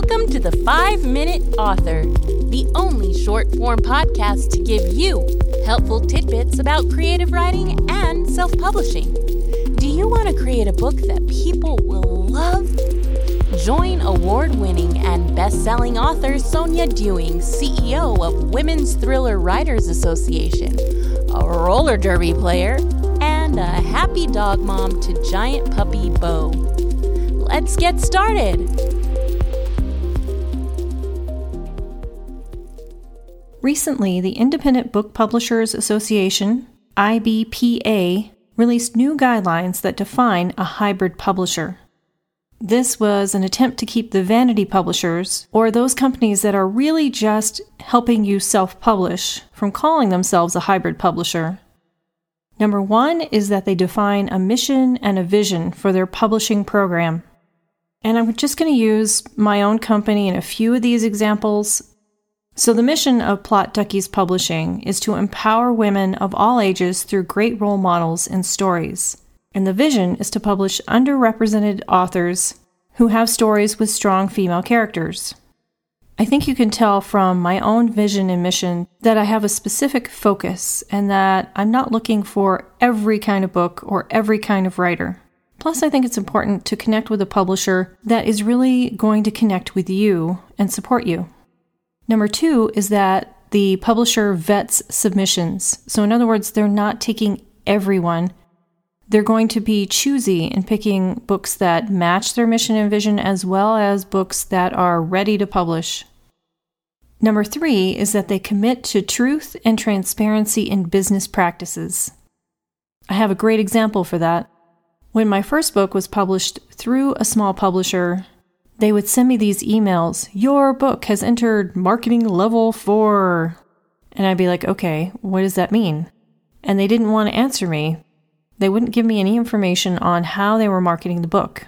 Welcome to the 5 Minute Author, the only short form podcast to give you helpful tidbits about creative writing and self publishing. Do you want to create a book that people will love? Join award winning and best selling author Sonia Dewing, CEO of Women's Thriller Writers Association, a roller derby player, and a happy dog mom to giant puppy Bo. Let's get started. Recently, the Independent Book Publishers Association, IBPA, released new guidelines that define a hybrid publisher. This was an attempt to keep the vanity publishers, or those companies that are really just helping you self publish, from calling themselves a hybrid publisher. Number one is that they define a mission and a vision for their publishing program. And I'm just going to use my own company in a few of these examples so, the mission of Plot Duckies Publishing is to empower women of all ages through great role models and stories. And the vision is to publish underrepresented authors who have stories with strong female characters. I think you can tell from my own vision and mission that I have a specific focus and that I'm not looking for every kind of book or every kind of writer. Plus, I think it's important to connect with a publisher that is really going to connect with you and support you. Number two is that the publisher vets submissions. So, in other words, they're not taking everyone. They're going to be choosy in picking books that match their mission and vision as well as books that are ready to publish. Number three is that they commit to truth and transparency in business practices. I have a great example for that. When my first book was published through a small publisher, they would send me these emails Your book has entered marketing level four. And I'd be like, okay, what does that mean? And they didn't want to answer me. They wouldn't give me any information on how they were marketing the book.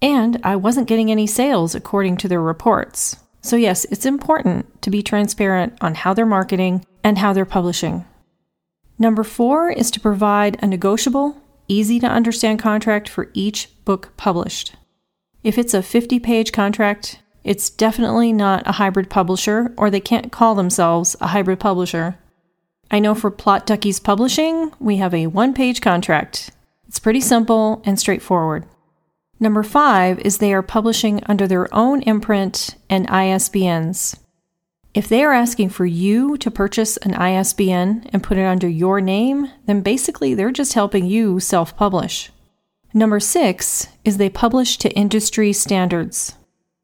And I wasn't getting any sales according to their reports. So, yes, it's important to be transparent on how they're marketing and how they're publishing. Number four is to provide a negotiable, easy to understand contract for each book published. If it's a 50 page contract, it's definitely not a hybrid publisher, or they can't call themselves a hybrid publisher. I know for Plot Duckies Publishing, we have a one page contract. It's pretty simple and straightforward. Number five is they are publishing under their own imprint and ISBNs. If they are asking for you to purchase an ISBN and put it under your name, then basically they're just helping you self publish. Number six is they publish to industry standards.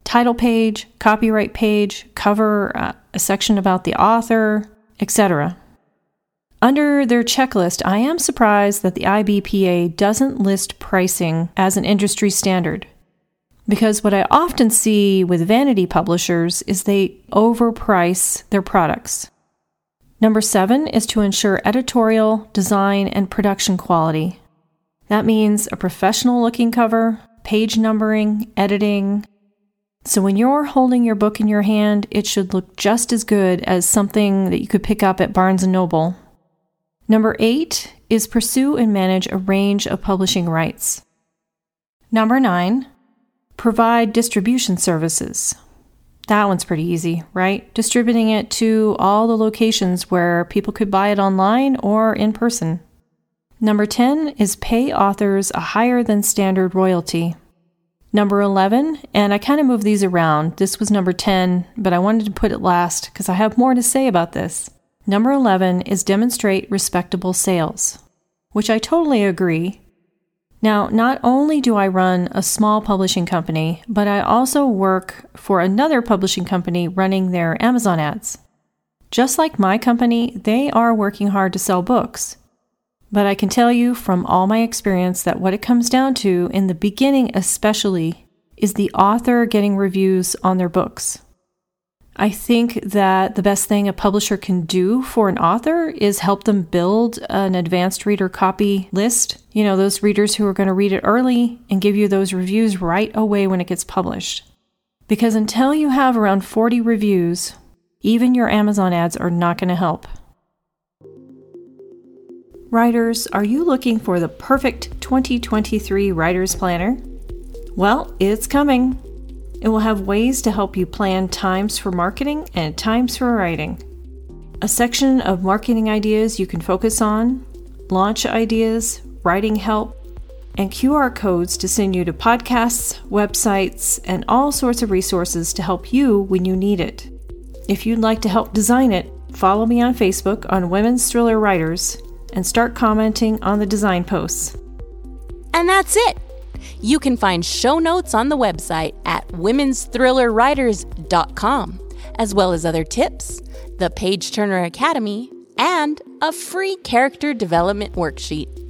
Title page, copyright page, cover, uh, a section about the author, etc. Under their checklist, I am surprised that the IBPA doesn't list pricing as an industry standard. Because what I often see with vanity publishers is they overprice their products. Number seven is to ensure editorial, design, and production quality. That means a professional looking cover, page numbering, editing. So when you're holding your book in your hand, it should look just as good as something that you could pick up at Barnes and Noble. Number 8 is pursue and manage a range of publishing rights. Number 9, provide distribution services. That one's pretty easy, right? Distributing it to all the locations where people could buy it online or in person. Number 10 is pay authors a higher than standard royalty. Number 11, and I kind of moved these around. This was number 10, but I wanted to put it last because I have more to say about this. Number 11 is demonstrate respectable sales, which I totally agree. Now, not only do I run a small publishing company, but I also work for another publishing company running their Amazon ads. Just like my company, they are working hard to sell books. But I can tell you from all my experience that what it comes down to, in the beginning especially, is the author getting reviews on their books. I think that the best thing a publisher can do for an author is help them build an advanced reader copy list. You know, those readers who are going to read it early and give you those reviews right away when it gets published. Because until you have around 40 reviews, even your Amazon ads are not going to help. Writers, are you looking for the perfect 2023 writer's planner? Well, it's coming. It will have ways to help you plan times for marketing and times for writing. A section of marketing ideas you can focus on, launch ideas, writing help, and QR codes to send you to podcasts, websites, and all sorts of resources to help you when you need it. If you'd like to help design it, follow me on Facebook on Women's Thriller Writers and start commenting on the design posts. And that's it. You can find show notes on the website at women'sthrillerwriters.com, as well as other tips, the Page Turner Academy, and a free character development worksheet.